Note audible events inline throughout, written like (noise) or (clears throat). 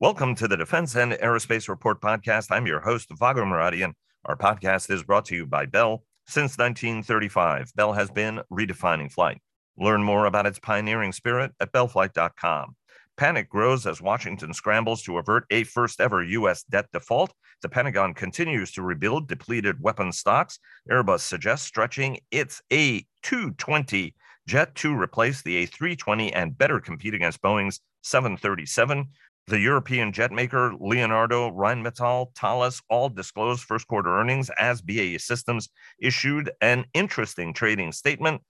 Welcome to the Defense and Aerospace Report podcast. I'm your host, Vago Muradian. Our podcast is brought to you by Bell. Since 1935, Bell has been redefining flight. Learn more about its pioneering spirit at bellflight.com. Panic grows as Washington scrambles to avert a first ever U.S. debt default. The Pentagon continues to rebuild depleted weapons stocks. Airbus suggests stretching its A220 jet to replace the A320 and better compete against Boeing's 737. The European jet maker Leonardo, Rheinmetall, Thales all disclosed first quarter earnings as BAE Systems issued an interesting trading statement.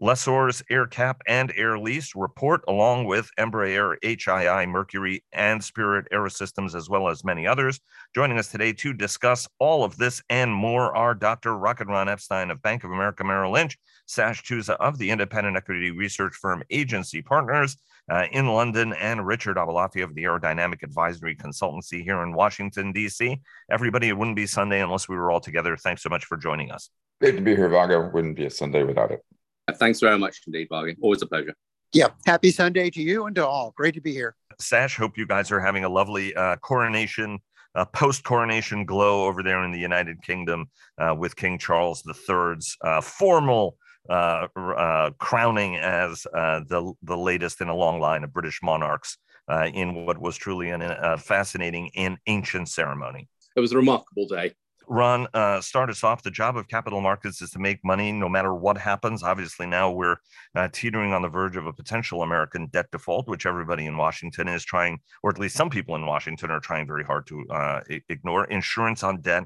Lessors AerCap and Air Lease report, along with Embraer, HII, Mercury, and Spirit Aerosystems, as well as many others. Joining us today to discuss all of this and more are Dr. Rocket Ron Epstein of Bank of America Merrill Lynch, Sash Tusa of the independent equity research firm Agency Partners, uh, in London, and Richard Aboulafia of the Aerodynamic Advisory Consultancy here in Washington, D.C. Everybody, it wouldn't be Sunday unless we were all together. Thanks so much for joining us. Great to be here, Vago. Wouldn't be a Sunday without it. Thanks very much indeed, Vargy. Always a pleasure. Yeah. Happy Sunday to you and to all. Great to be here. Sash, hope you guys are having a lovely uh, coronation uh, post coronation glow over there in the United Kingdom uh, with King Charles III's uh, formal uh, uh, crowning as uh, the the latest in a long line of British monarchs uh, in what was truly an, a fascinating and ancient ceremony. It was a remarkable day. Ron, uh, start us off. The job of capital markets is to make money no matter what happens. Obviously, now we're uh, teetering on the verge of a potential American debt default, which everybody in Washington is trying, or at least some people in Washington are trying very hard to uh, ignore. Insurance on debt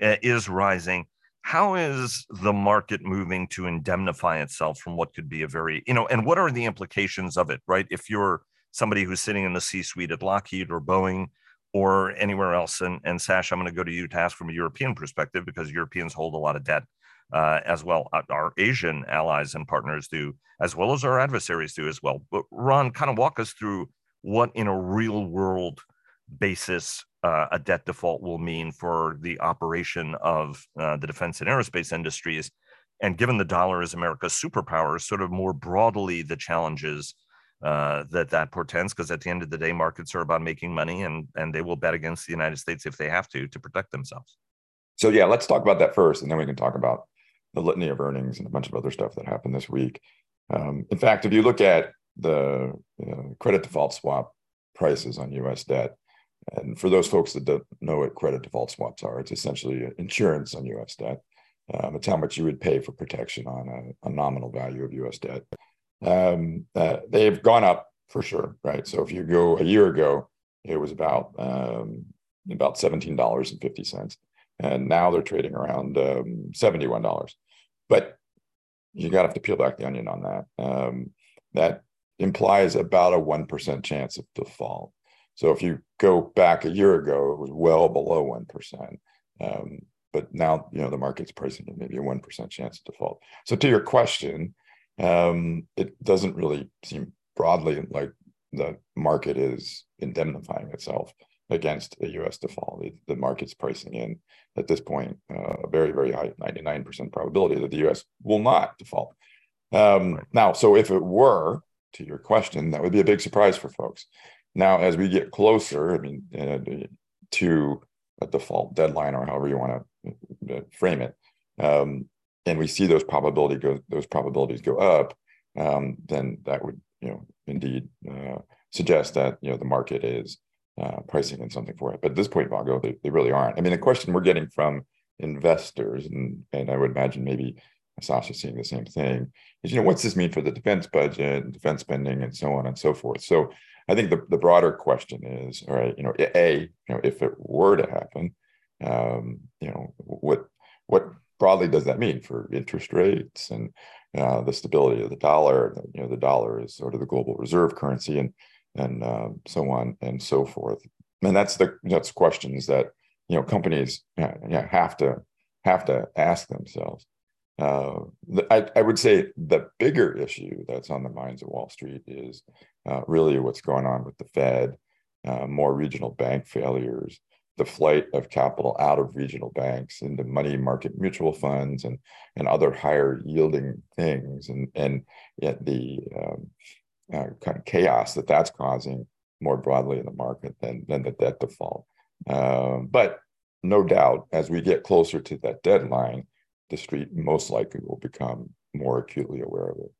is rising how is the market moving to indemnify itself from what could be a very you know and what are the implications of it right if you're somebody who's sitting in the c suite at lockheed or boeing or anywhere else and, and sash i'm going to go to you to ask from a european perspective because europeans hold a lot of debt uh, as well uh, our asian allies and partners do as well as our adversaries do as well but ron kind of walk us through what in a real world basis uh, a debt default will mean for the operation of uh, the defense and aerospace industries. And given the dollar is America's superpower, sort of more broadly the challenges uh, that that portends, because at the end of the day, markets are about making money, and and they will bet against the United States if they have to to protect themselves. So yeah, let's talk about that first, and then we can talk about the litany of earnings and a bunch of other stuff that happened this week. Um, in fact, if you look at the credit default swap prices on U.S. debt, and for those folks that don't know what credit default swaps are, it's essentially insurance on US debt. Um, it's how much you would pay for protection on a, a nominal value of US debt. Um, uh, they've gone up for sure, right? So if you go a year ago, it was about um, about seventeen dollars and fifty cents, and now they're trading around um, seventy one dollars. But you got to have to peel back the onion on that. Um, that implies about a one percent chance of default. So if you go back a year ago, it was well below 1%. Um, but now, you know, the market's pricing in maybe a 1% chance of default. So to your question, um, it doesn't really seem broadly like the market is indemnifying itself against a U.S. default. The market's pricing in at this point uh, a very, very high 99% probability that the U.S. will not default. Um, now, so if it were, to your question, that would be a big surprise for folks. Now, as we get closer, I mean, uh, to a default deadline or however you want to uh, frame it, um, and we see those probability go those probabilities go up, um, then that would you know indeed uh, suggest that you know the market is uh, pricing in something for it. But at this point, Vago, they, they really aren't. I mean, the question we're getting from investors, and and I would imagine maybe Sasha's seeing the same thing, is you know what's this mean for the defense budget, defense spending, and so on and so forth. So I think the, the broader question is, all right, you know, a, you know, if it were to happen, um, you know, what what broadly does that mean for interest rates and uh, the stability of the dollar? You know, the dollar is sort of the global reserve currency, and and uh, so on and so forth. And that's the that's questions that you know companies uh, have to have to ask themselves. Uh, I, I, would say the bigger issue that's on the minds of Wall Street is uh, really what's going on with the Fed, uh, more regional bank failures, the flight of capital out of regional banks into money market mutual funds and and other higher yielding things, and and yet the um, uh, kind of chaos that that's causing more broadly in the market than than the debt default. Um, but no doubt, as we get closer to that deadline, the street most likely will become more acutely aware of it.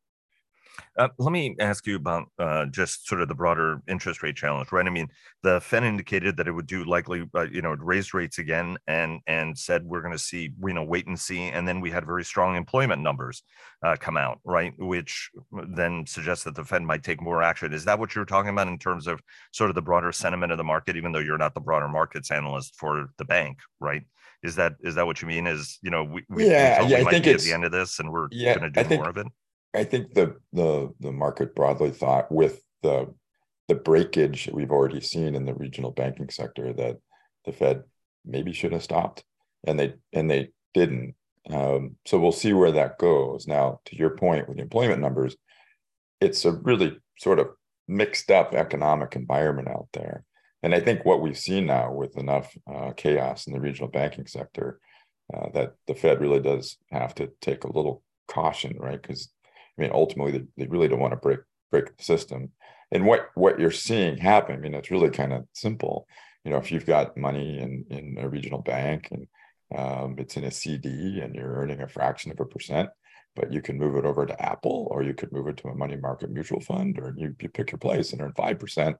Uh, let me ask you about uh, just sort of the broader interest rate challenge, right? I mean, the Fed indicated that it would do likely, uh, you know, raise rates again, and and said we're going to see, you know, wait and see, and then we had very strong employment numbers uh, come out, right, which then suggests that the Fed might take more action. Is that what you're talking about in terms of sort of the broader sentiment of the market, even though you're not the broader markets analyst for the bank, right? Is that is that what you mean? Is you know we, we yeah we yeah I think at it's the end of this and we're yeah, going to do think, more of it. I think the the the market broadly thought with the the breakage we've already seen in the regional banking sector that the Fed maybe should have stopped, and they and they didn't. Um, so we'll see where that goes. Now, to your point with the employment numbers, it's a really sort of mixed up economic environment out there. And I think what we've seen now with enough uh, chaos in the regional banking sector, uh, that the Fed really does have to take a little caution, right? Because mean, ultimately, they, they really don't want to break break the system. And what what you're seeing happen, I mean, it's really kind of simple. You know, if you've got money in in a regional bank and um, it's in a CD and you're earning a fraction of a percent, but you can move it over to Apple or you could move it to a money market mutual fund or you, you pick your place and earn 5%.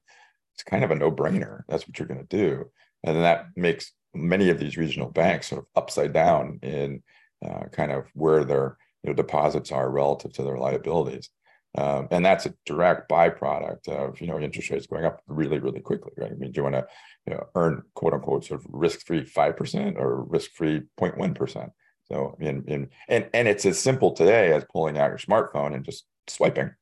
It's kind of a no brainer. That's what you're going to do. And then that makes many of these regional banks sort of upside down in uh, kind of where they're you know, deposits are relative to their liabilities. Um, and that's a direct byproduct of you know interest rates going up really really quickly right i mean do you want to you know, earn quote unquote sort of risk-free 5% or risk-free 0.1% so in, in and and it's as simple today as pulling out your smartphone and just swiping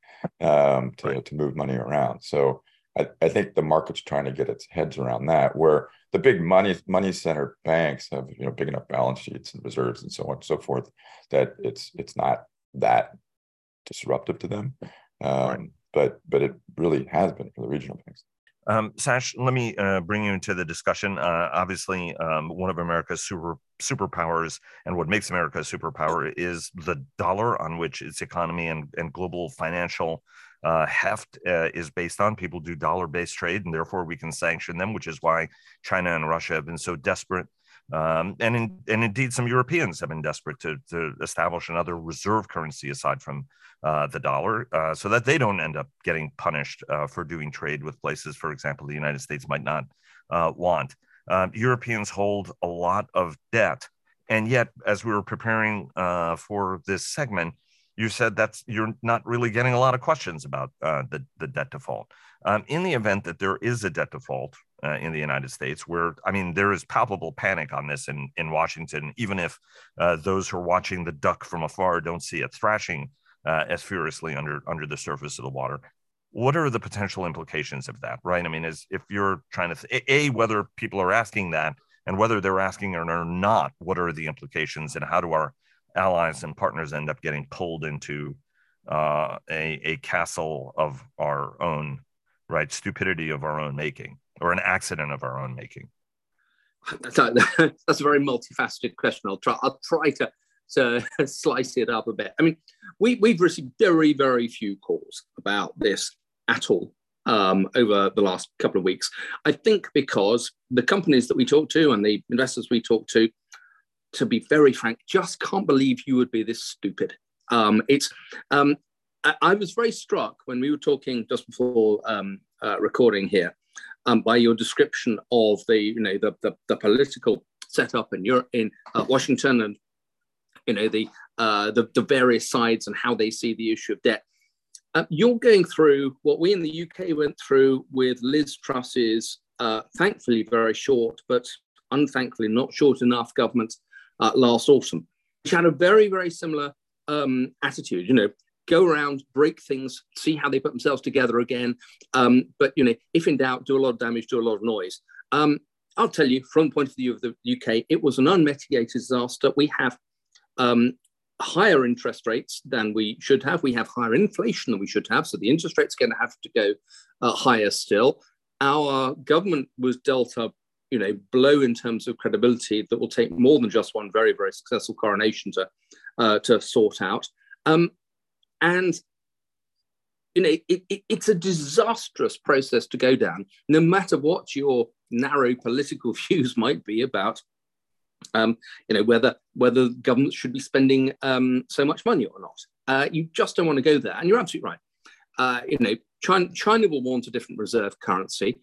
um, to, right. to move money around so I, I think the market's trying to get its heads around that where the big money money center banks have you know big enough balance sheets and reserves and so on and so forth that it's it's not that disruptive to them um, right. but but it really has been for the regional banks um, Sash, let me uh, bring you into the discussion. Uh, obviously, um, one of America's super superpowers and what makes America a superpower is the dollar on which its economy and, and global financial uh, heft uh, is based on. People do dollar based trade, and therefore we can sanction them, which is why China and Russia have been so desperate. Um, and in, and indeed, some Europeans have been desperate to, to establish another reserve currency aside from uh, the dollar, uh, so that they don't end up getting punished uh, for doing trade with places, for example, the United States might not uh, want. Europeans hold a lot of debt, and yet, as we were preparing for this segment, you said that's you're not really getting a lot of questions about uh, the, the debt default. Um, in the event that there is a debt default uh, in the United States, where I mean there is palpable panic on this in in Washington, even if uh, those who are watching the duck from afar don't see it thrashing uh, as furiously under under the surface of the water. What are the potential implications of that? Right? I mean, is if you're trying to th- a whether people are asking that and whether they're asking or not, what are the implications and how do our allies and partners end up getting pulled into uh, a, a castle of our own, right? Stupidity of our own making or an accident of our own making? (laughs) (laughs) That's a, very multifaceted question. I'll try. I'll try to to (laughs) slice it up a bit. I mean, we we've received very very few calls about this at all um, over the last couple of weeks. I think because the companies that we talk to and the investors we talk to to be very frank, just can't believe you would be this stupid. Um, it's um, I, I, was very struck when we were talking just before um, uh, recording here um, by your description of the you know the the, the political setup in Europe in uh, Washington and you know the, uh, the the various sides and how they see the issue of debt. Uh, you're going through what we in the UK went through with Liz Truss's, uh, thankfully very short, but unthankfully not short enough government uh, last autumn, which had a very, very similar um, attitude. You know, go around, break things, see how they put themselves together again. Um, but you know, if in doubt, do a lot of damage, do a lot of noise. Um, I'll tell you, from the point of view of the UK, it was an unmitigated disaster. We have um, higher interest rates than we should have. We have higher inflation than we should have. So the interest rate's going to have to go uh, higher still. Our government was dealt a you know blow in terms of credibility that will take more than just one very very successful coronation to uh, to sort out um, and you know, it, it, it's a disastrous process to go down, no matter what your narrow political (laughs) views might be about, um, you know, whether whether governments should be spending um, so much money or not. Uh, you just don't want to go there, and you're absolutely right. Uh, you know, China, China will want a different reserve currency,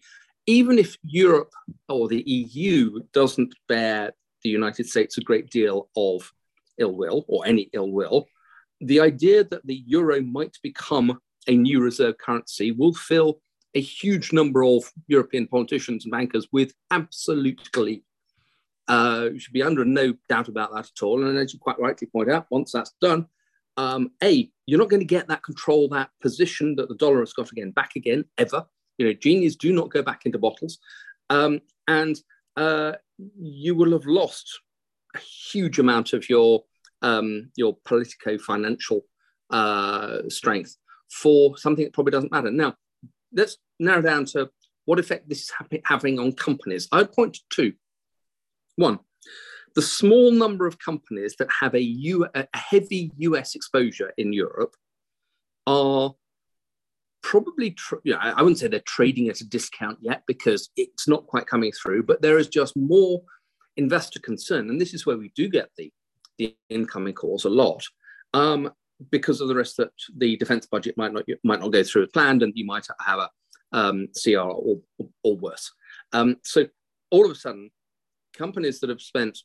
even if Europe or the EU doesn't bear the United States a great deal of ill will or any ill will. The idea that the euro might become a new reserve currency will fill a huge number of European politicians and bankers with absolute glee. Uh, you should be under no doubt about that at all. And as you quite rightly point out, once that's done, um, A, you're not going to get that control, that position that the dollar has got again back again, ever. You know, genies do not go back into bottles. Um, and uh, you will have lost a huge amount of your um, your politico-financial uh, strength for something that probably doesn't matter. Now, let's narrow down to what effect this is ha- having on companies. I'd point to two. One, the small number of companies that have a, U- a heavy US exposure in Europe are probably, yeah, I wouldn't say they're trading at a discount yet because it's not quite coming through, but there is just more investor concern. And this is where we do get the, the incoming calls a lot. Um, because of the risk that the defence budget might not might not go through as planned, and you might have a um, CR or, or worse. Um, so all of a sudden, companies that have spent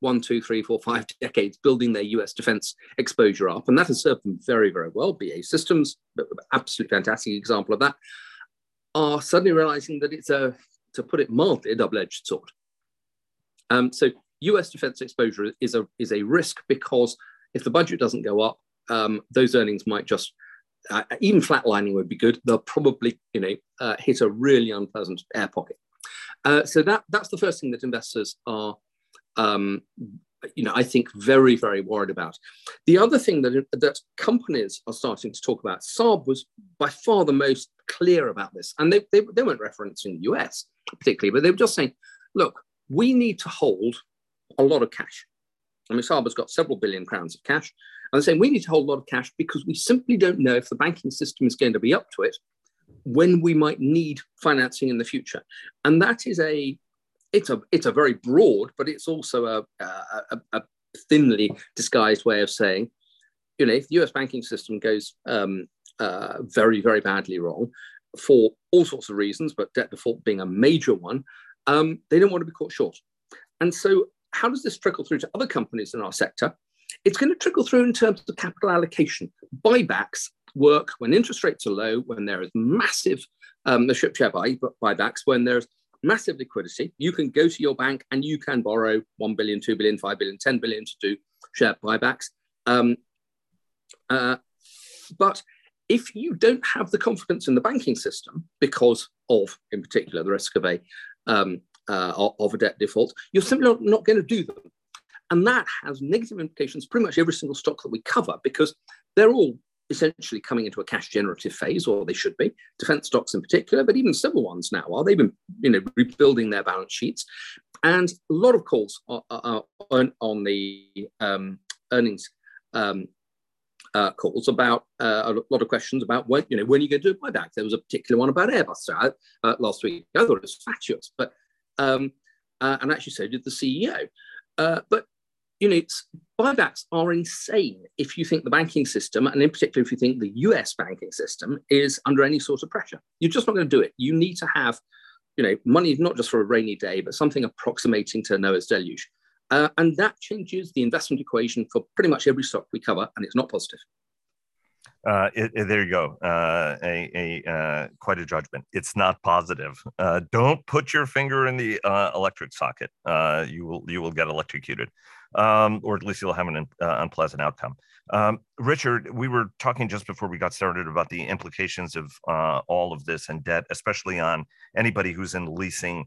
one, two, three, four, five (laughs) decades building their US defense exposure up, and that has served them very, very well. BAE Systems, absolutely fantastic example of that, are suddenly realizing that it's a, to put it mildly, a double-edged sword. Um, so US defense exposure is a is a risk because if the budget doesn't go up, um, those earnings might just uh, even flatlining would be good. They'll probably, you know, uh, hit a really unpleasant air pocket. Uh, so that that's the first thing that investors are, um, you know, I think very very worried about. The other thing that that companies are starting to talk about. Saab was by far the most clear about this, and they they, they weren't referencing the US particularly, but they were just saying, look, we need to hold a lot of cash. I mean, Saab has got several billion crowns of cash. And they're saying we need to hold a lot of cash because we simply don't know if the banking system is going to be up to it when we might need financing in the future. And that is a it's a it's a very broad, but it's also a, a, a thinly disguised way of saying, you know, if the US banking system goes um, uh, very, very badly wrong for all sorts of reasons, but debt default being a major one, um, they don't want to be caught short. And so, how does this trickle through to other companies in our sector? It's going to trickle through in terms of capital allocation. Buybacks work when interest rates are low, when there is massive um, the share buy, buybacks, when there's massive liquidity. You can go to your bank and you can borrow 1 billion, 2 billion, 5 billion, 10 billion to do share buybacks. Um, uh, but if you don't have the confidence in the banking system because of, in particular, the risk of a um, uh, of a debt default, you're simply not, not going to do them. And that has negative implications pretty much every single stock that we cover because they're all essentially coming into a cash generative phase, or they should be, defense stocks in particular, but even civil ones now are. They've been you know, rebuilding their balance sheets. And a lot of calls are, are on, on, the um, earnings um, uh, calls about uh, a lot of questions about when you know when are you going to do a buyback. There was a particular one about Airbus uh, last week. I thought it was fatuous, but um, uh, and actually so did the CEO. Uh, but you know, buybacks are insane if you think the banking system, and in particular if you think the US banking system is under any sort of pressure. You're just not going to do it. You need to have, you know, money not just for a rainy day, but something approximating to Noah's deluge. Uh, and that changes the investment equation for pretty much every stock we cover, and it's not positive. Uh, it, it, there you go. Uh, a, a uh, quite a judgment. It's not positive. Uh, don't put your finger in the uh, electric socket. You will you will get electrocuted um, or at least you'll have an unpleasant outcome. Um, Richard, we were talking just before we got started about the implications of all of this and debt, especially on anybody who's in leasing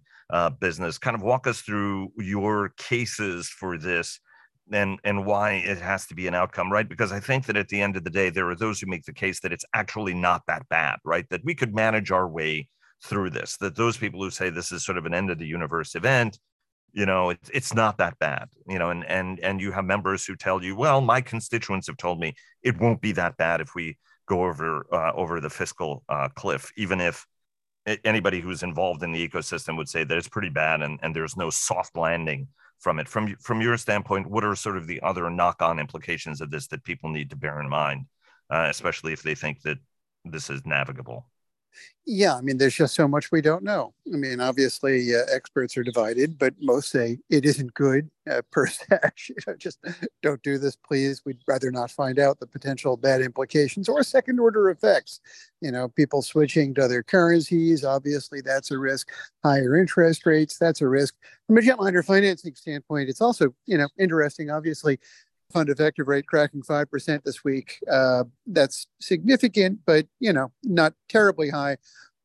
business. Kind of walk us through your cases for this and and why it has to be an outcome right? Because i think that at the end of the day there are those who make the case that it's actually not that bad right? That we could manage our way through this that those people who say this is sort of an end of the universe event you know it's it's not that bad you know and and and you have members who tell you well my constituents have told me it won't be that bad if we go over uh, over the fiscal uh, cliff, even if anybody who's involved in the ecosystem would say that it's pretty bad and, and there's no soft landing from it. From from your standpoint, what are sort of the other knock-on implications of this that people need to bear in mind, uh, especially if they think that this is navigable? Yeah, I mean, there's just so much we don't know. I mean, obviously, uh, experts are divided, but most say it isn't good uh, (laughs) per se. you know, just don't do this, please. We'd rather not find out the potential bad implications or second order effects. You know, people switching to other currencies, obviously, that's a risk. Higher interest rates, that's a risk. From a jetliner financing standpoint, it's also, you know, interesting. Obviously, fund effective rate cracking 5% this week. Uh, that's significant, but, you know, not terribly high.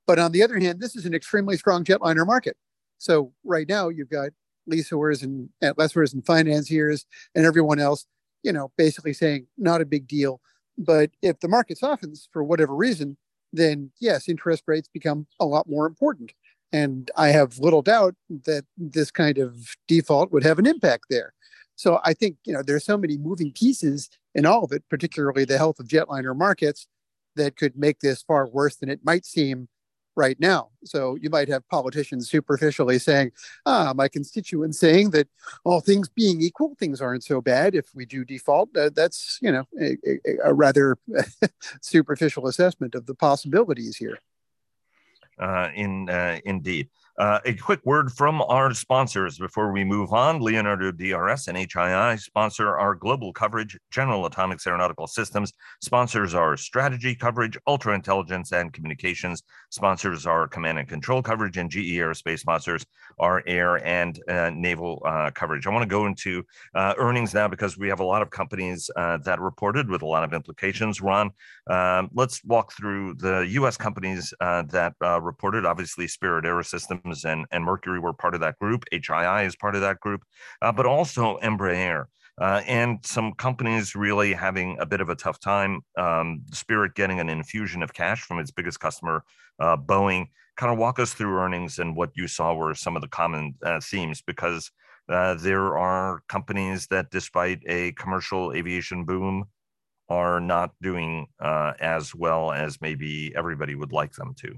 But on the other hand, this is an extremely strong jetliner market. So right now you've got leaseors and lessors and financiers and everyone else, you know, basically saying not a big deal. But if the market softens for whatever reason, then yes, interest rates become a lot more important. And I have little doubt that this kind of default would have an impact there. So I think you know there's so many moving pieces in all of it, particularly the health of jetliner markets, that could make this far worse than it might seem right now. So you might have politicians superficially saying, ah, my constituents saying that all things being equal, things aren't so bad if we do default. Uh, that's, you know, a, a, rather (laughs) superficial assessment of the possibilities here. Uh, in uh, indeed. Uh, a quick word from our sponsors before we move on. Leonardo DRS and HII sponsor our global coverage. General Atomics Aeronautical Systems sponsors our strategy coverage, ultra intelligence and communications sponsors our command and control coverage, and GE Aerospace sponsors our air and uh, naval uh, coverage. I want to go into uh, earnings now because we have a lot of companies uh, that reported with a lot of implications. Ron, um, let's walk through the U.S. companies uh, that reported. Obviously, Spirit Aerosystems and, and Mercury were part of that group. HII is part of that group, uh, but also Embraer. Uh, and some companies really having a bit of a tough time. Um, Spirit getting an infusion of cash from its biggest customer, uh, Boeing. Kind of walk us through earnings and what you saw were some of the common uh, themes because uh, there are companies that, despite a commercial aviation boom, are not doing uh, as well as maybe everybody would like them to.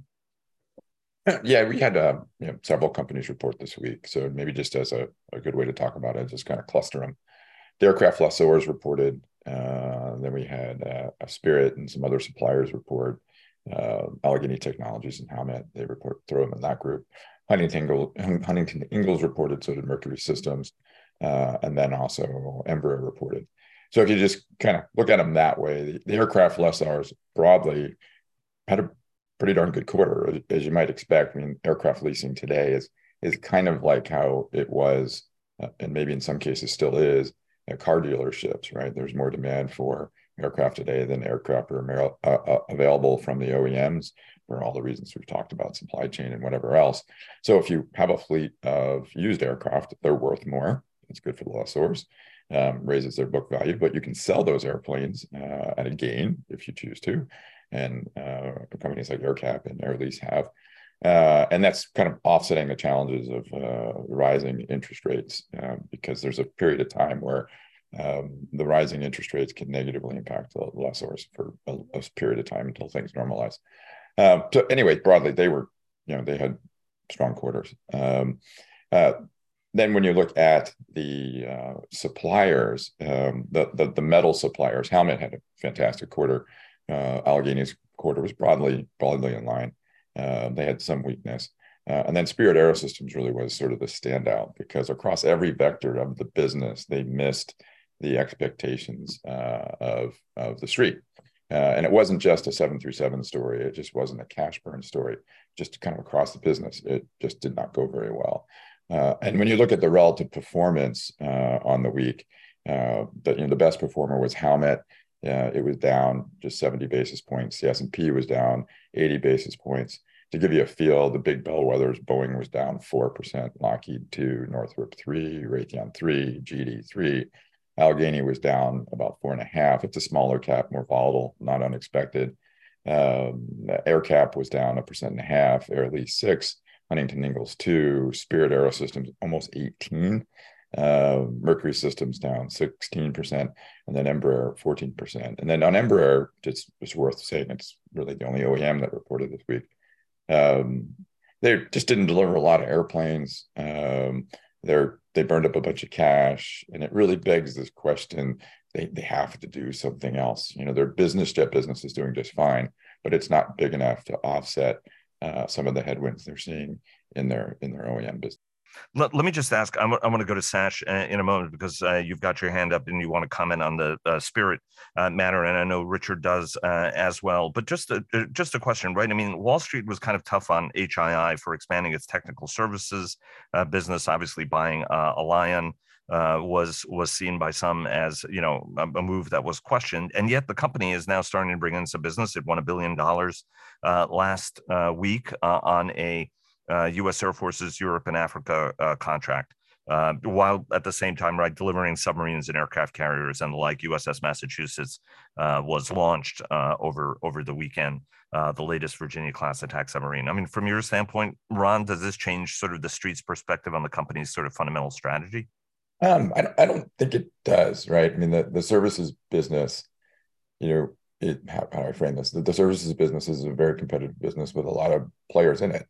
Yeah, we had uh, you know, several companies report this week. So maybe just as a, a good way to talk about it, just kind of cluster them. The aircraft lessors reported. Uh, then we had uh, a Spirit and some other suppliers report. Uh, Allegheny Technologies and Howmet, they report, throw them in that group. Huntington, Huntington Ingalls reported, so did Mercury Systems. Uh, and then also Embraer reported. So if you just kind of look at them that way, the, the aircraft lessors broadly had a pretty darn good quarter, as you might expect. I mean, aircraft leasing today is is kind of like how it was, uh, and maybe in some cases still is, at car dealerships. Right? There's more demand for aircraft today than aircraft are uh, uh, available from the OEMs for all the reasons we've talked about, supply chain and whatever else. So if you have a fleet of used aircraft, they're worth more. It's good for the lessors. Um, raises their book value, but you can sell those airplanes uh, at a gain if you choose to and uh, companies like AerCap and Air Lease have. Uh, and that's kind of offsetting the challenges of uh, rising interest rates uh, because there's a period of time where um, the rising interest rates can negatively impact the lessors for a, a period of time until things normalize. Um, so anyway, broadly, they were, you know, they had strong quarters. Um, uh, then when you look at the uh, suppliers, um, the, the, the metal suppliers, Howmet had a fantastic quarter uh, Allegheny's quarter was broadly broadly in line. Uh, they had some weakness. Uh, and then Spirit Aerosystems really was sort of the standout because across every vector of the business, they missed the expectations uh, of, of the street. Uh, and it wasn't just a 737 story. It just wasn't a cash burn story. Just kind of across the business, it just did not go very well. Uh, and when you look at the relative performance on the week, the, you know, the best performer was Howmet uh, it was down just 70 basis points. The S&P was down 80 basis points. To give you a feel, the big bellwethers, Boeing was down 4%, Lockheed 2, Northrop 3, Raytheon 3, GD 3. Allegheny was down about 4.5. It's a smaller cap, more volatile, not unexpected. Um, AerCap was down a percent and a half, Air Lease 6, Huntington Ingalls 2, Spirit Aerosystems almost 18. Uh, Mercury Systems down 16%, and then Embraer 14%. And then on Embraer, it's, it's worth saying it's really the only OEM that reported this week. Um, they just didn't deliver a lot of airplanes. Um, they're they burned up a bunch of cash, and it really begs this question: they they have to do something else. You know, their business jet business is doing just fine, but it's not big enough to offset uh, some of the headwinds they're seeing in their in their OEM business. Let, let me just ask. I'm, I'm going to go to Sash uh, in a moment because uh, you've got your hand up and you want to comment on the uh, spirit uh, matter, and I know Richard does uh, as well. But just a, uh, just a question, right? I mean, Wall Street was kind of tough on HII for expanding its technical services business. Obviously, buying uh, Alion. Uh, was was seen by some as you know a, a, move that was questioned, and yet the company is now starting to bring in some business. It won a billion dollars uh, last uh, week on a U.S. Uh, Air Force's Europe and Africa uh, contract. Uh, while at the same time, right, delivering submarines and aircraft carriers and the like, USS Massachusetts was launched over over the weekend. the latest Virginia class attack submarine. I mean, from your standpoint, Ron, does this change sort of the street's perspective on the company's sort of fundamental strategy? Um, I, I don't think it does, right? I mean, the, the services business, you know, it, how, how do I frame this? The, the services business is a very competitive business with a lot of players in it.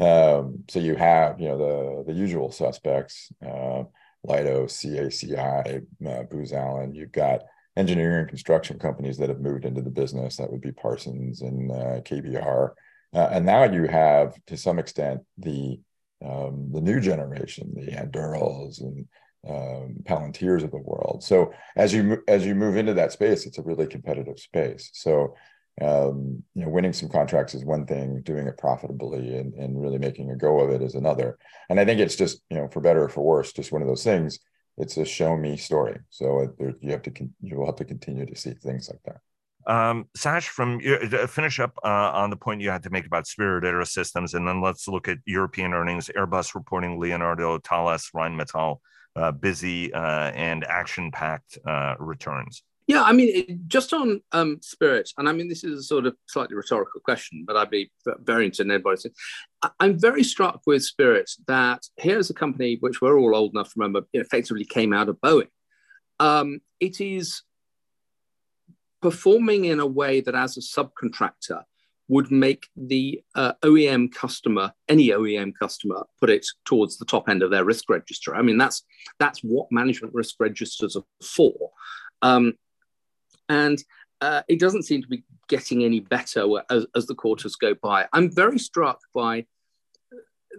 Um, so you have, you know, the the usual suspects, uh, Leidos, CACI, uh, Booz Allen. You've got engineering and construction companies that have moved into the business. That would be Parsons and uh, KBR. Uh, and now you have, to some extent, the um, the new generation, the Andurils and um, Palantirs of the world. So as you as you move into that space, it's a really competitive space. So um, you know, winning some contracts is one thing, doing it profitably and, and really making a go of it is another. And I think it's just, you know, for better or for worse, just one of those things. It's a show me story. So there, you have to, you will have to continue to see things like that. Um, Sash, from uh, finish up uh, on the point you had to make about Spirit Aerosystems, and then let's look at European earnings. Airbus reporting Leonardo, Thales, Rheinmetall, uh, busy uh, and action-packed uh, returns. Yeah, I mean, just on um, spirit, and I mean, this is a sort of slightly rhetorical question, but I'd be very interested in everybody. I'm very struck with spirit that here's a company which we're all old enough to remember effectively came out of Boeing. Um, it is performing in a way that, as a subcontractor, would make the uh, OEM customer, any OEM customer, put it towards the top end of their risk register. I mean, that's that's what management risk registers are for. Um, and uh, it doesn't seem to be getting any better as, as, the quarters go by. I'm very struck by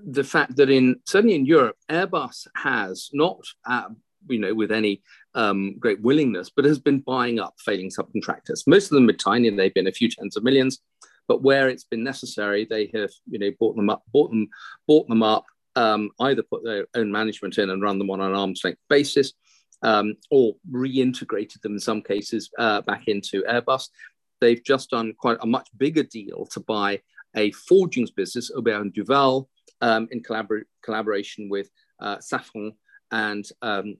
the fact that in certainly in Europe, Airbus has not, uh, you know, with any um, great willingness, but has been buying up failing subcontractors. Most of them are tiny; they've been a few tens of millions, but where it's been necessary, they have, you know, bought them up, bought them, bought them up. Um, either put their own management in and run them on an arm's length basis, um, or reintegrated them in some cases uh, back into Airbus. They've just done quite a much bigger deal to buy a forgings business, Aubert Duval, um, in collabor- collaboration with uh, Safran and um,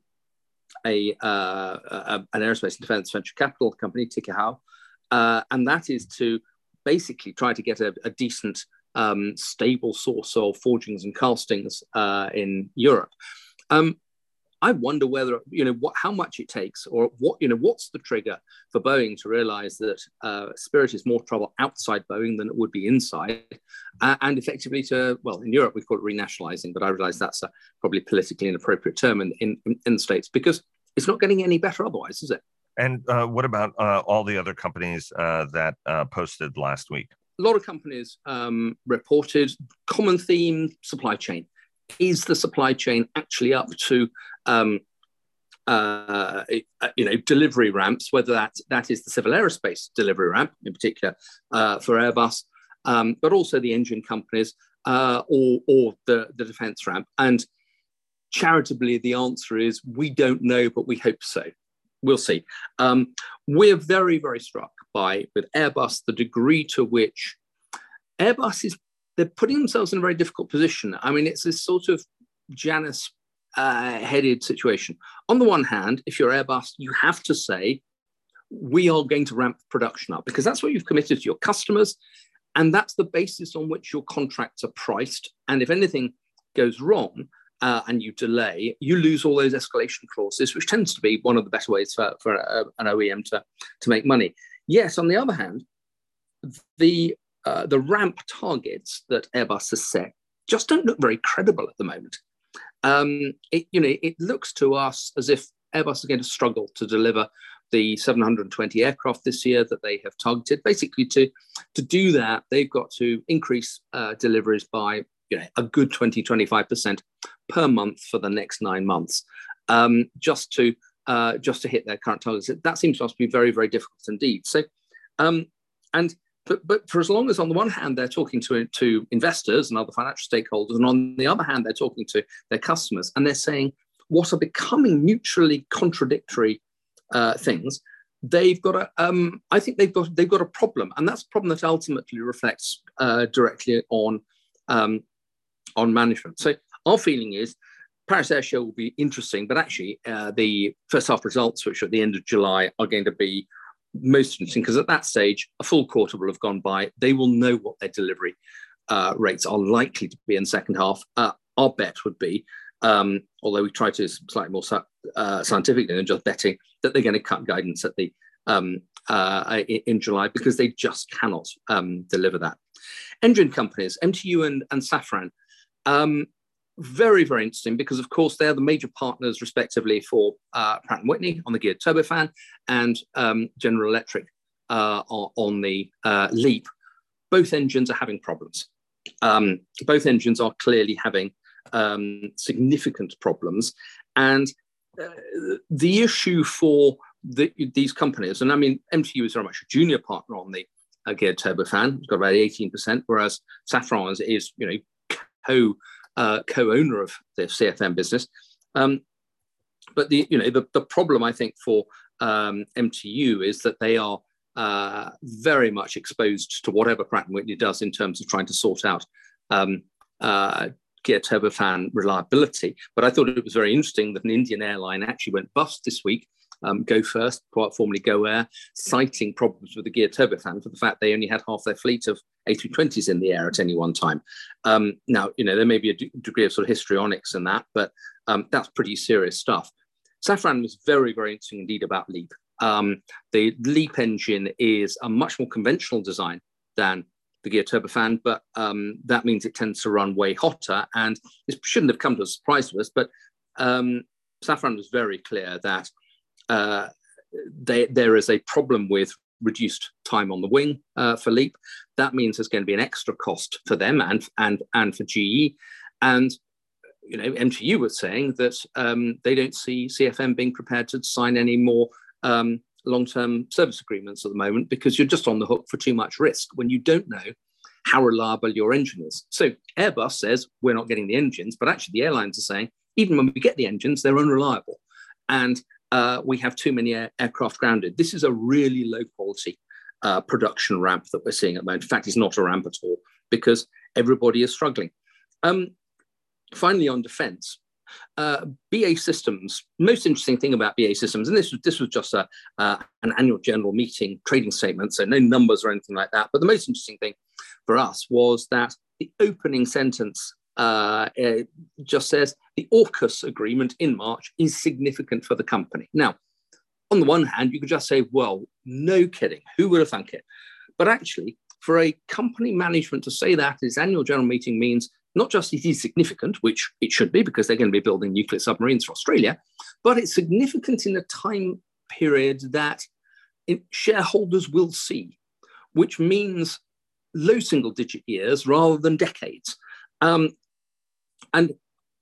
a, uh, a, an aerospace and defense venture capital company, Tikehau. Uh, and that is to basically try to get a, a decent, um, stable source of forgings and castings uh, in Europe. Um, I wonder whether you know what how much it takes, or what you know what's the trigger for Boeing to realize that uh, Spirit is more trouble outside Boeing than it would be inside, uh, and effectively to well in Europe we call it renationalizing, but I realize that's a probably politically inappropriate term in, in in the states because it's not getting any better otherwise, is it? And uh, what about uh, all the other companies uh, that uh, posted last week? A lot of companies um, reported common theme supply chain is the supply chain actually up to um, uh, uh, you know delivery ramps, whether that that is the civil aerospace delivery ramp in particular uh, for Airbus, um, but also the engine companies uh, or or the the defence ramp. And charitably, the answer is we don't know, but we hope so. We'll see. Um, we're very very struck by with Airbus the degree to which Airbus is they're putting themselves in a very difficult position. I mean, it's this sort of Janus uh, headed situation. On the one hand, if you're Airbus, you have to say, we are going to ramp production up because that's what you've committed to your customers. And that's the basis on which your contracts are priced. And if anything goes wrong, uh, and you delay, you lose all those escalation clauses, which tends to be one of the better ways for, for a, an OEM to, to make money. Yes, on the other hand, the uh, the ramp targets that Airbus has set just don't look very credible at the moment. Um, it, you know, it looks to us as if Airbus is going to struggle to deliver the 720 aircraft this year that they have targeted. Basically, to to do that, they've got to increase uh, deliveries by you know, a good 20, 25% per month for the next nine months, um, just to uh, just to hit their current targets. That seems to us to be very, very difficult indeed. So, um, and but, but for as long as on the one hand they're talking to, to investors and other financial stakeholders, and on the other hand they're talking to their customers, and they're saying what are becoming mutually contradictory uh, things, they've got a. Um, I think they've got they've got a problem, and that's a problem that ultimately reflects uh, directly on um, on management. So our feeling is Paris Air Show will be interesting, but actually uh, the first half results, which are at the end of July, are going to be most interesting because at that stage, a full quarter will have gone by. They will know what their delivery uh, rates are likely to be in second half. Uh, our bet would be, um, although we try to slightly more uh, scientifically than just betting, that they're going to cut guidance at the um, uh, in July because they just cannot um, deliver that. Engine companies, MTU and, and Safran, um, very, very interesting because, of course, they're the major partners, respectively, for uh, Pratt & Whitney on the geared turbofan and um, General Electric uh, on the uh, LEAP. Both engines are having problems. Um, both engines are clearly having um, significant problems. And uh, the issue for the, these companies, and I mean, MTU is very much a junior partner on the uh, geared turbofan, it's got about 18%, whereas Safran is, is you know, co uh, co-owner of the CFM business. Um, but the you know the, the problem I think for um, MTU is that they are uh, very much exposed to whatever Pratt and Whitney does in terms of trying to sort out um, uh, gear turbofan reliability. But I thought it was very interesting that an Indian airline actually went bust this week um, Go First, quite formerly Go Air, citing problems with the gear turbofan for the fact they only had half their fleet of A320s in the air at any one time. Um, now, you know, there may be a d- degree of sort of histrionics in that, but um, that's pretty serious stuff. Safran was very, very interesting indeed about LEAP. Um, the LEAP engine is a much more conventional design than the gear turbofan, but um, that means it tends to run way hotter. And this shouldn't have come to a surprise to us, but um, Safran was very clear that uh, they, there is a problem with reduced time on the wing uh, for LEAP. That means there's going to be an extra cost for them and and and for GE. And you know, MTU was saying that um, they don't see CFM being prepared to sign any more um, long-term service agreements at the moment because you're just on the hook for too much risk when you don't know how reliable your engine is. So Airbus says we're not getting the engines, but actually the airlines are saying even when we get the engines, they're unreliable. And uh, we have too many air- aircraft grounded. This is a really low quality uh, production ramp that we're seeing at the moment. In fact, it's not a ramp at all because everybody is struggling. Um, finally, on defense, uh, BAE Systems, most interesting thing about BAE Systems, and this was, this was just a, uh, an annual general meeting trading statement, so no numbers or anything like that. But the most interesting thing for us was that the opening sentence uh, just says the AUKUS agreement in March is significant for the company. Now, on the one hand, you could just say, well, no kidding, who would have thunk it? But actually, for a company management to say that its annual general meeting means not just it is significant, which it should be because they're going to be building nuclear submarines for Australia, but it's significant in a time period that shareholders will see, which means low single digit years rather than decades. Um, and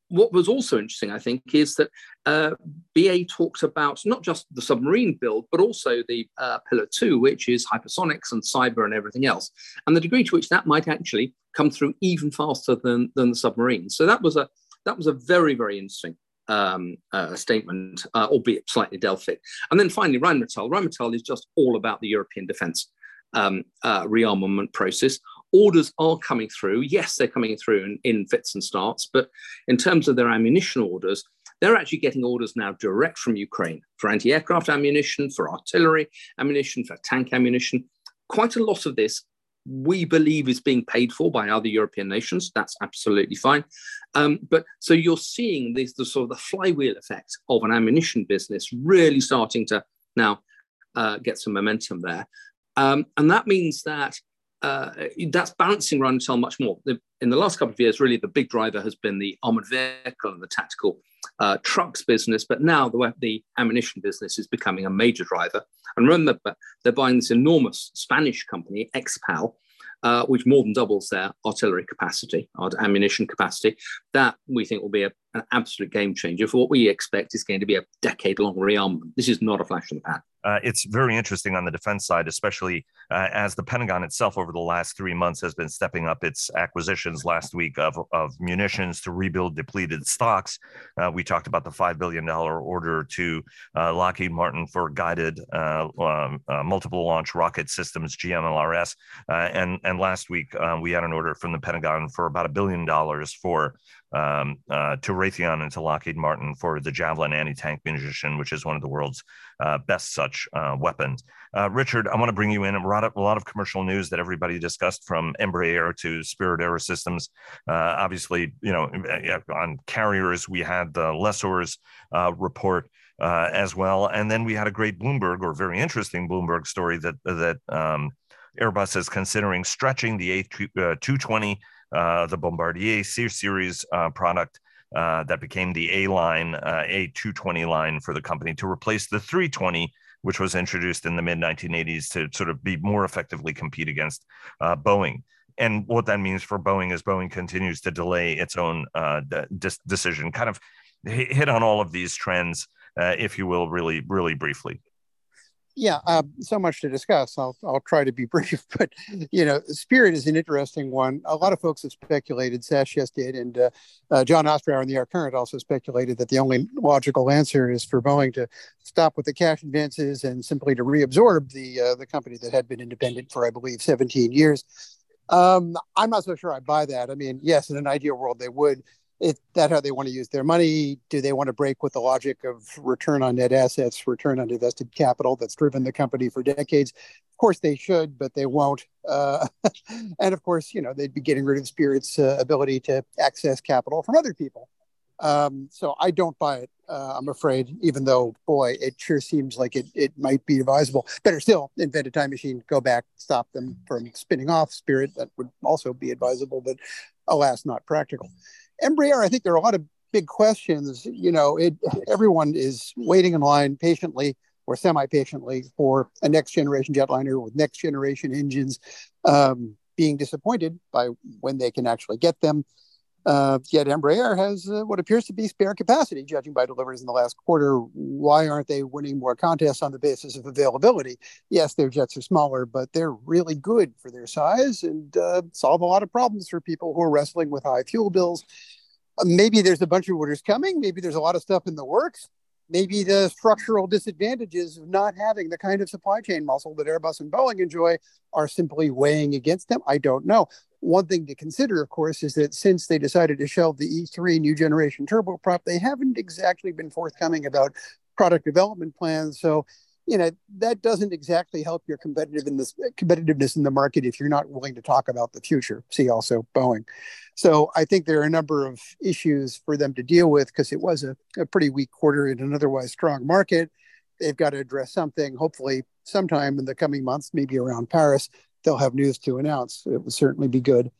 what was also interesting, I think, is that uh, BAE talked about not just the submarine build, but also the uh, Pillar 2, which is hypersonics and cyber and everything else, and the degree to which that might actually come through even faster than, than the submarine. So that was a that was a very, very interesting um, uh, statement, uh, albeit slightly Delphic. And then finally, Rheinmetall. Rheinmetall is just all about the European defence um, uh, rearmament process orders are coming through. Yes, they're coming through in, in fits and starts, but in terms of their ammunition orders, they're actually getting orders now direct from Ukraine for anti aircraft ammunition, for artillery ammunition, for tank ammunition. Quite a lot of this we believe is being paid for by other European nations. That's absolutely fine. Um, but so you're seeing this the sort of the flywheel effect of an ammunition business really starting to now uh, get some momentum there, um, and that means that uh, that's balancing Rheinmetall much more. In the last couple of years, really the big driver has been the armored vehicle and the tactical uh, trucks business, but now the, the ammunition business is becoming a major driver. And remember, they're buying this enormous Spanish company, Expal, uh, which more than doubles their artillery capacity, our ammunition capacity. That we think will be a, an absolute game changer for what we expect is going to be a decade long rearmament. This is not a flash in the pan. Uh, it's very interesting on the defense side, especially uh, as the Pentagon itself over the last three months has been stepping up its acquisitions last week of, of munitions to rebuild depleted stocks. Uh, we talked about the $5 billion order to uh, Lockheed Martin for guided uh, um, uh, multiple launch rocket systems, GMLRS. and, and last week, we had an order from the Pentagon for about a billion dollars for um, uh, to Raytheon and to Lockheed Martin for the Javelin anti-tank munition, which is one of the world's uh, best such uh, weapons. Uh, Richard, I want to bring you in a lot, of, a lot of commercial news that everybody discussed from Embraer to Spirit AeroSystems. Uh, obviously, you know, on carriers, we had the lessors uh, report. as well, and then we had a great Bloomberg or very interesting Bloomberg story that that um, Airbus is considering stretching the A220 uh, the Bombardier series uh, product uh, that became the A line, A220 line for the company to replace the 320 which was introduced in the mid 1980s to sort of be more effectively compete against uh, Boeing. And what that means for Boeing is Boeing continues to delay its own uh, de- decision. Kind of hit on all of these trends, uh, if you will, really, really briefly yeah, uh, so much to discuss. I'll I'll try to be (laughs) brief, but you know, Spirit is an interesting one. A lot of folks have speculated, Sash just did, and uh, uh, John Ostrower in the Air Current also speculated that the only logical answer is for Boeing to stop with the cash advances and simply to reabsorb the uh, the company that had been independent for, I believe, 17 years. Um, I'm not so sure I buy that. I mean, yes, in an ideal world they would is that how they want to use their money? Do they want to break with the logic of return on net assets, return on invested capital that's driven the company for decades? Of course, they should, but they won't. Uh, (laughs) and of course, you know, they'd be getting rid of Spirit's uh, ability to access capital from other people. Um, so I don't buy it. Uh, I'm afraid, even though, boy, it sure seems like it, it might be advisable. Better still, invent a time machine, go back, stop them from spinning off Spirit. That would also be advisable, but alas, not practical. Embraer, I think there are a lot of big questions. You know, it, everyone is waiting in line patiently or semi-patiently for a next generation jetliner with next generation engines, um, being disappointed by when they can actually get them. Uh, yet Embraer has uh, what appears to be spare capacity, judging by deliveries in the last quarter. Why aren't they winning more contests on the basis of availability? Yes, their jets are smaller, but they're really good for their size and uh, solve a lot of problems for people who are wrestling with high fuel bills. Uh, maybe there's a bunch of orders coming. Maybe there's a lot of stuff in the works. Maybe the structural disadvantages of not having the kind of supply chain muscle that Airbus and Boeing enjoy are simply weighing against them. I don't know. One thing to consider, of course, is that since they decided to shelve the E3 new generation turboprop, they haven't exactly been forthcoming about product development plans. So, you know, that doesn't exactly help your competitiveness competitiveness in the market if you're not willing to talk about the future. See also Boeing. So I think there are a number of issues for them to deal with because it was a, a pretty weak quarter in an otherwise strong market. They've got to address something, hopefully, sometime in the coming months, maybe around Paris, they'll have news to announce. It would certainly be good.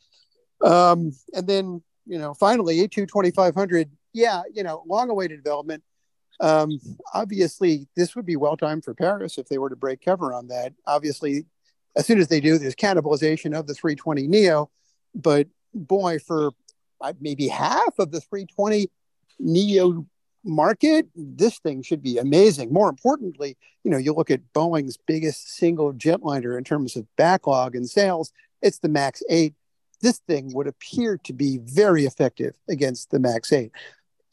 Um, and then, you know, finally, A220-500, yeah, you know, long awaited development. Um, obviously, this would be well timed for Paris if they were to break cover on that. Obviously, as soon as they do, there's cannibalization of the 320 Neo. But boy, for uh, maybe half of the 320 Neo market, this thing should be amazing. More importantly, you know, you look at Boeing's biggest single jetliner in terms of backlog and sales, it's the MAX 8. This thing would appear to be very effective against the MAX 8.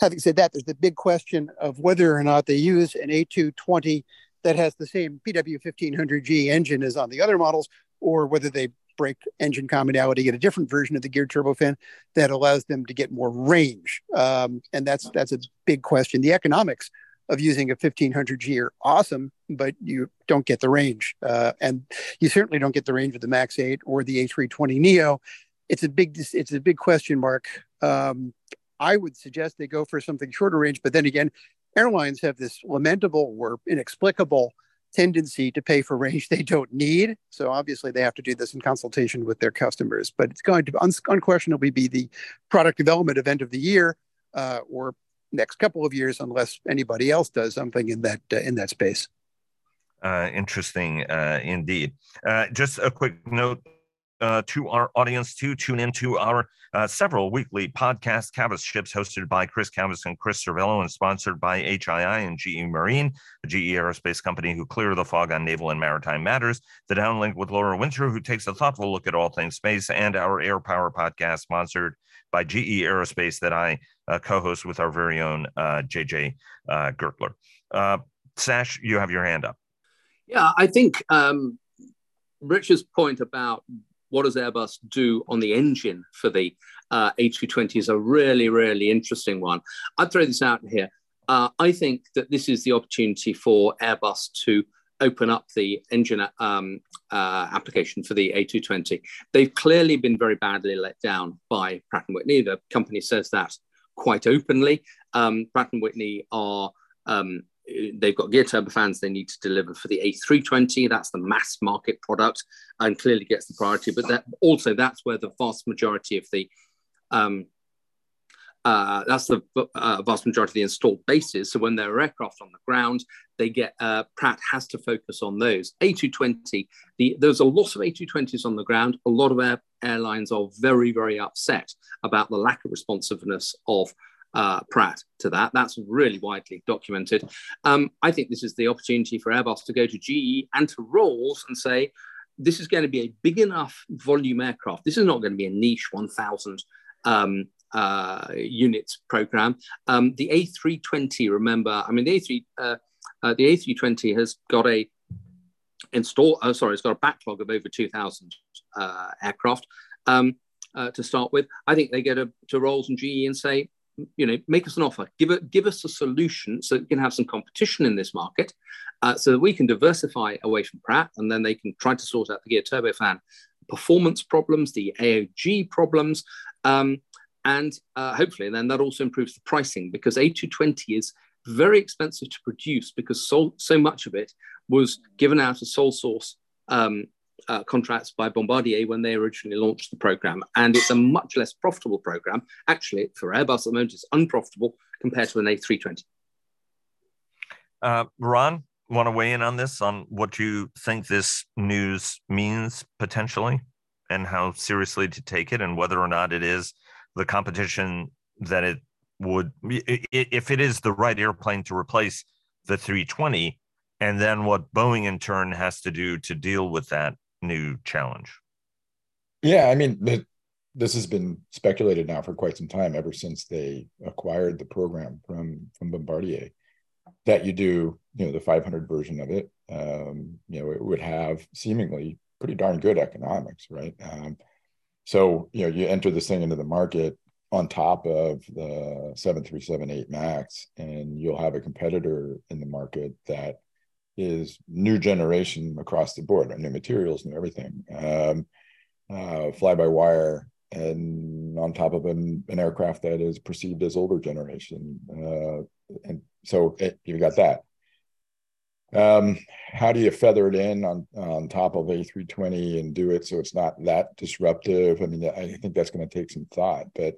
Having said that, there's the big question of whether or not they use an A220 that has the same PW1500G engine as on the other models, or whether they break engine commonality, get a different version of the geared turbofan that allows them to get more range. Um, and that's that's a big question. The economics of using a 1500 G are awesome, but you don't get the range. Uh, and you certainly don't get the range of the Max 8 or the A320 Neo. It's a big, it's a big question mark. Um, I would suggest they go for something shorter range, but then again, airlines have this lamentable or inexplicable tendency to pay for range (laughs) they don't need. So obviously they have to do this in consultation with their customers. But it's going to un- unquestionably be the product development event of the year, uh, or next couple of years, unless anybody else does something in that uh, in that space. Uh, interesting, uh, indeed. Uh, just a quick note uh, to our audience to tune into our uh, several weekly podcast Cavas Ships hosted by Chris Cavas and Chris Servello and sponsored by HII and GE Marine, a GE aerospace company who clear the fog on naval and maritime matters. The downlink with Laura Winter, who takes a thoughtful look at all things space, and our Air Power podcast sponsored by GE Aerospace that I uh, co-host with our very own JJ uh, uh, Gertler. Uh, Sash, you have your hand up. Yeah, I think um, Richard's point about what does Airbus do on the engine for the uh, A220 is a really, really interesting one. I'd throw this out here. Uh, I think that this is the opportunity for Airbus to open up the engine um, uh, application for the A220. They've clearly been very badly let down by Pratt & Whitney. The company says that quite openly. Um, Pratt & Whitney are um, they've got gear turbofans they need to deliver for the A320. That's the mass market product and clearly gets the priority. But that also that's where the vast majority of the um, uh, that's the uh, vast majority of the installed bases. So when there are aircraft on the ground, they get uh, Pratt has to focus on those. A220, the, there's a lot of A220s on the ground. A lot of air, airlines are very, very upset about the lack of responsiveness of uh, Pratt to that. That's really widely documented. Um, I think this is the opportunity for Airbus to go to GE and to Rolls and say, this is going to be a big enough volume aircraft. This is not going to be a niche 1,000 um, uh, units program. Um, the A320, remember, I mean, the A3, uh, uh, the A320 has got a install. Oh, sorry, it's got a backlog of over 2,000 uh, aircraft um, uh, to start with. I think they go to, to Rolls and GE and say, you know, make us an offer, give it, give us a solution so we can have some competition in this market, uh, so that we can diversify away from Pratt, and then they can try to sort out the gear turbofan performance problems, the AOG problems, um, and uh, hopefully then that also improves the pricing because A220 is very expensive to produce because so, so much of it was given out as sole source um, uh, contracts by Bombardier when they originally launched the program. And it's a much less profitable program. Actually, for Airbus at the moment, it's unprofitable compared to an A320. Uh, Ron, want to weigh in on this, on what you think this news means potentially, and how seriously to take it, and whether or not it is the competition that it would, if it is the right airplane to replace the 320, and then what Boeing in turn has to do to deal with that new challenge. Yeah, I mean, this has been speculated now for quite some time, ever since they acquired the program from from Bombardier. That you do, you know, the 500 version of it, um, you know, it would have seemingly pretty darn good economics, right? Um, so, you know, you enter this thing into the market on top of the 737-8 Max, and you'll have a competitor in the market that is new generation across the board, new materials, new everything, um, uh, fly by wire, and on top of an, an aircraft that is perceived as older generation. Uh, and so it, you got that. Um, how do you feather it in on on top of A320 and do it so it's not that disruptive? I mean, I think that's going to take some thought, but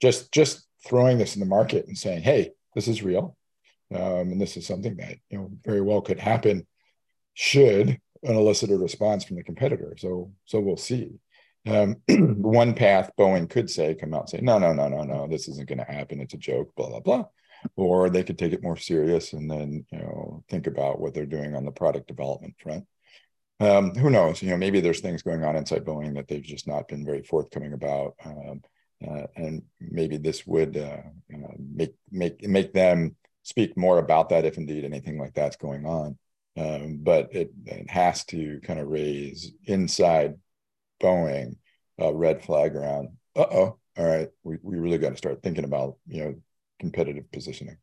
just just throwing this in the market and saying, "Hey, this is real um, and this is something that you know very well could happen should an elicited response from the competitor. So so we'll see. Um, (clears throat) one path Boeing could say, come out and say, no, no, no, no, no, this isn't going to happen. It's a joke, blah blah blah. Or they could take it more serious and then you know think about what they're doing on the product development front. Um, who knows? You know, maybe there's things going on inside Boeing that they've just not been very forthcoming about, um, uh, and maybe this would uh, uh, make make make them speak more about that if indeed anything like that's going on. Um, but it, it, has to kind of raise inside Boeing a red flag around, uh oh, all right, we, we really got to start thinking about, you know, competitive positioning.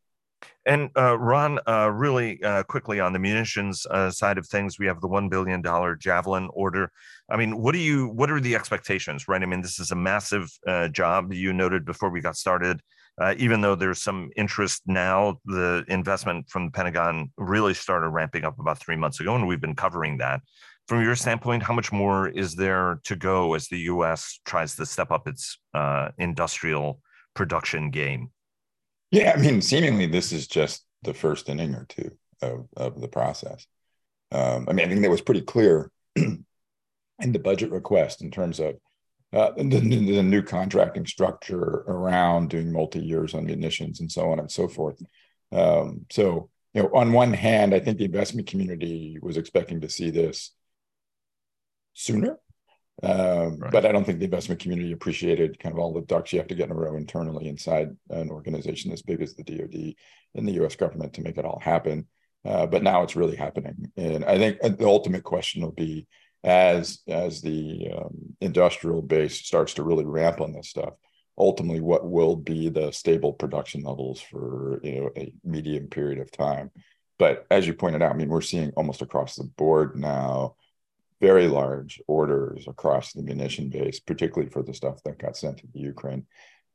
And uh, Ron, uh, really uh, quickly on the munitions uh, side of things, we have the one billion dollar Javelin order. I mean, what do you? What are the expectations? Right. I mean, this is a massive uh, job. You noted before we got started. Uh, even though there's some interest now, the investment from the Pentagon really started ramping up about three months ago, and we've been covering that. From your standpoint, how much more is there to go as the U.S. tries to step up its industrial production game? Yeah, I mean, seemingly this is just the first inning or two of, of the process. Um, I mean, I think that was pretty clear (clears throat) in the budget request in terms of uh, the, the, new contracting structure around doing multi years on munitions and so on and so forth. Um, so, you know, on one hand, I think the investment community was expecting to see this sooner. Um, right. But I don't think the investment community appreciated kind of all the ducks you have to get in a row internally inside an organization as big as the DoD and the U.S. government to make it all happen. Uh, but now it's really happening, and I think uh, the ultimate question will be as as the um, industrial base starts to really ramp on this stuff. Ultimately, what will be the stable production levels for you know a medium period of time? But as you pointed out, I mean, we're seeing almost across the board now very large orders across the munition base, particularly for the stuff that got sent to the Ukraine.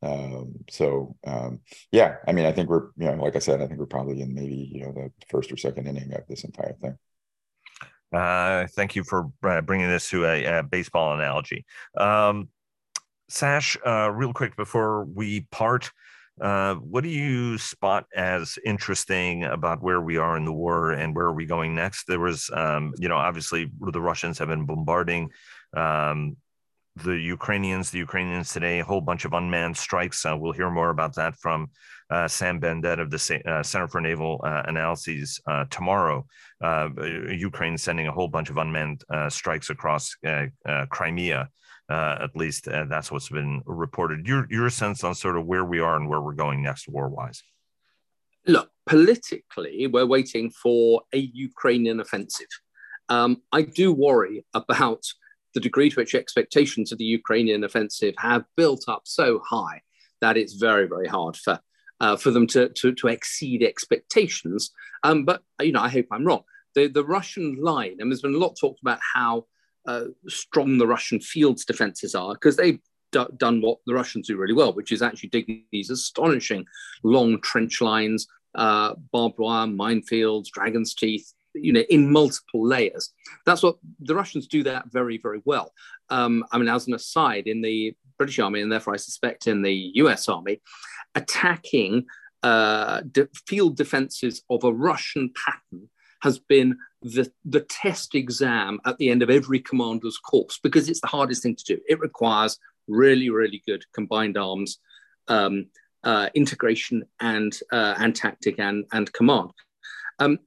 Um, so um, yeah, I mean, I think we're you know, like I said, I think we're probably in maybe you know the first or second inning of this entire thing. Uh, thank you for uh, bringing this to a, a baseball analogy. Um, Sash, uh, real quick before we part, uh, what do you spot as interesting about where we are in the war and where are we going next? There was, um, you know, obviously the Russians have been bombarding um, the Ukrainians. The Ukrainians today, a whole bunch of unmanned strikes. Uh, we'll hear more about that from uh, Sam Bendett of the uh, Center for Naval uh, Analyses tomorrow. Ukraine sending a whole bunch of unmanned strikes across Crimea. Uh, at least uh, that's what's been reported. Your your sense on sort of where we are and where we're going next, war wise. Look, politically, we're waiting for a Ukrainian offensive. Um, I do worry about the degree to which expectations of the Ukrainian offensive have built up so high that it's very, very hard for uh, for them to, to, to exceed expectations. Um, but you know, I hope I'm wrong. The the Russian line, and there's been a lot talked about how uh, strong the Russian field's defenses are because they've d- done what the Russians do really well, which is actually digging these astonishing long trench lines, uh, barbed wire, minefields, dragon's teeth, you know, in multiple layers. That's what the Russians do that very, very well. Um, I mean, as an aside, in the British Army, and therefore I suspect in the US Army, attacking uh, de- field defenses of a Russian pattern has been the, the test exam at the end of every commander's course because it's the hardest thing to do. It requires really, really good combined arms um, uh, integration and uh, and tactic and and command. Um,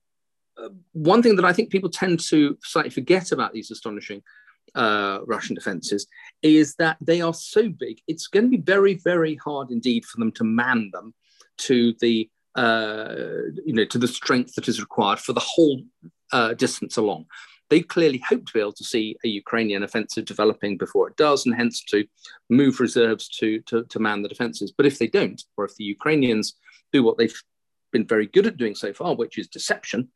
one thing that I think people tend to slightly forget about these astonishing uh, Russian defenses is that they are so big. It's going to be very, very hard indeed for them to man them to the uh, you know, to the strength that is required for the whole uh, distance along. They clearly hope to be able to see a Ukrainian offensive developing before it does, and hence to move reserves to, to, to man the defenses. But if they don't, or if the Ukrainians do what they've been very good at doing so far, which is deception,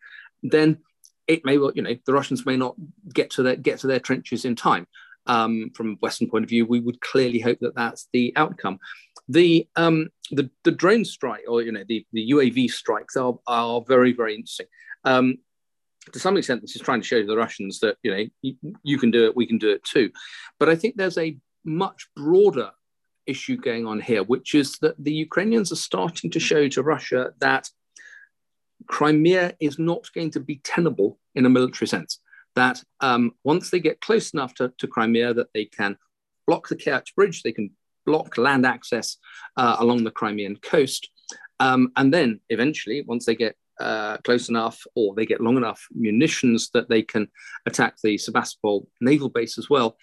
then it may well, you know, the Russians may not get to their get to their trenches in time. Um, from a Western point of view, we would clearly hope that that's the outcome. The um, the, the drone strike or you know the, the UAV strikes are, are very very interesting. Um, to some extent, this is trying to show the Russians that you know you, you can do it, we can do it too. But I think there's a much broader issue going on here, which is that the Ukrainians are starting to show to Russia that Crimea is not going to be tenable in a military sense. That um, once they get close enough to, to Crimea, that they can block the Kerch Bridge, they can block land access uh, along the Crimean coast. Um, and then eventually, once they get uh, close enough or they get long enough munitions that they can attack the Sebastopol naval base as well,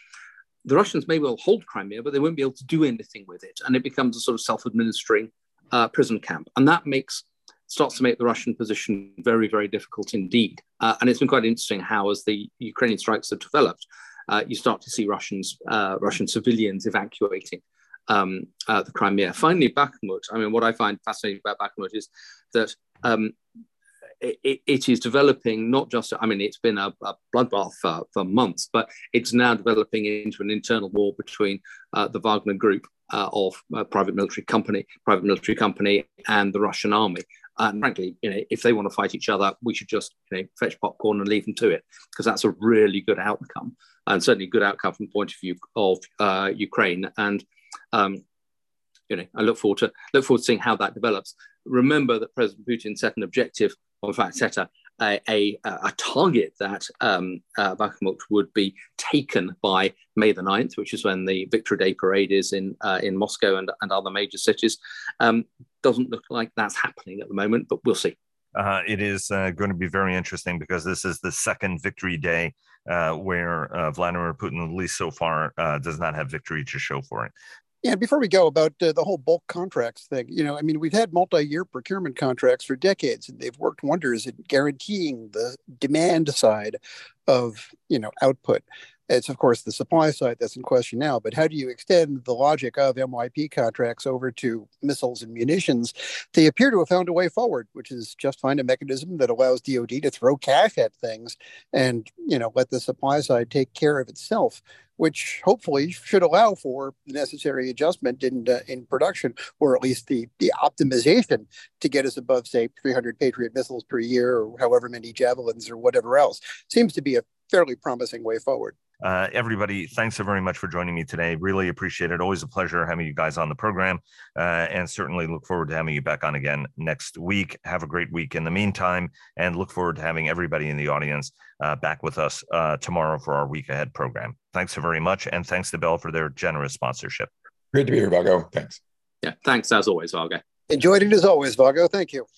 the Russians may well hold Crimea, but they won't be able to do anything with it. And it becomes a sort of self administering uh, prison camp. And that makes starts to make the Russian position very, very difficult indeed. Uh, and it's been quite interesting how, as the Ukrainian strikes have developed, uh, you start to see Russians, uh, Russian civilians evacuating um, uh, the Crimea. Finally, Bakhmut. I mean, what I find fascinating about Bakhmut is that um, it, it is developing not just, I mean, it's been a, a bloodbath for, for, months, but it's now developing into an internal war between uh, the Wagner group uh, of private military company, private military company, and the Russian army. And frankly, you know, if they want to fight each other, we should just you know fetch popcorn and leave them to it because that's a really good outcome, and certainly a good outcome from the point of view of uh, Ukraine. And um, you know, I look forward to look forward to seeing how that develops. Remember that President Putin set an objective or in fact set a, a, a target that um, uh, Bakhmut would be taken by May the 9th, which is when the Victory Day parade is in, uh, in Moscow and, and other major cities. Um, doesn't look like that's happening at the moment, but we'll see. Uh, it is uh, going to be very interesting because this is the second victory day uh, where uh, Vladimir Putin, at least so far, uh, does not have victory to show for it. Yeah, before we go about uh, the whole bulk contracts thing, you know, I mean, we've had multi-year procurement contracts for decades, and they've worked wonders in guaranteeing the demand side of you know output. It's of course the supply side that's in question now, but how do you extend the logic of MYP contracts over to missiles and munitions? They appear to have found a way forward, which is just find a mechanism that allows DoD to throw cash at things and you know let the supply side take care of itself which hopefully should allow for the necessary adjustment in uh, in production, or at least the the optimization to get us above, say, 300 Patriot missiles per year, or however many javelins, or whatever else. Seems to be a fairly promising way forward. Uh, everybody, thanks so very much for joining me today. Really appreciate it. Always a pleasure having you guys on the program, uh, and certainly look forward to having you back on again next week. Have a great week in the meantime, and look forward to having everybody in the audience uh, back with us uh, tomorrow for our week ahead program. Thanks so very much, and thanks to Bell for their generous sponsorship. Great to be here, Vago. Thanks. Yeah, thanks as always, Vago. Enjoyed it as always, Vago. Thank you.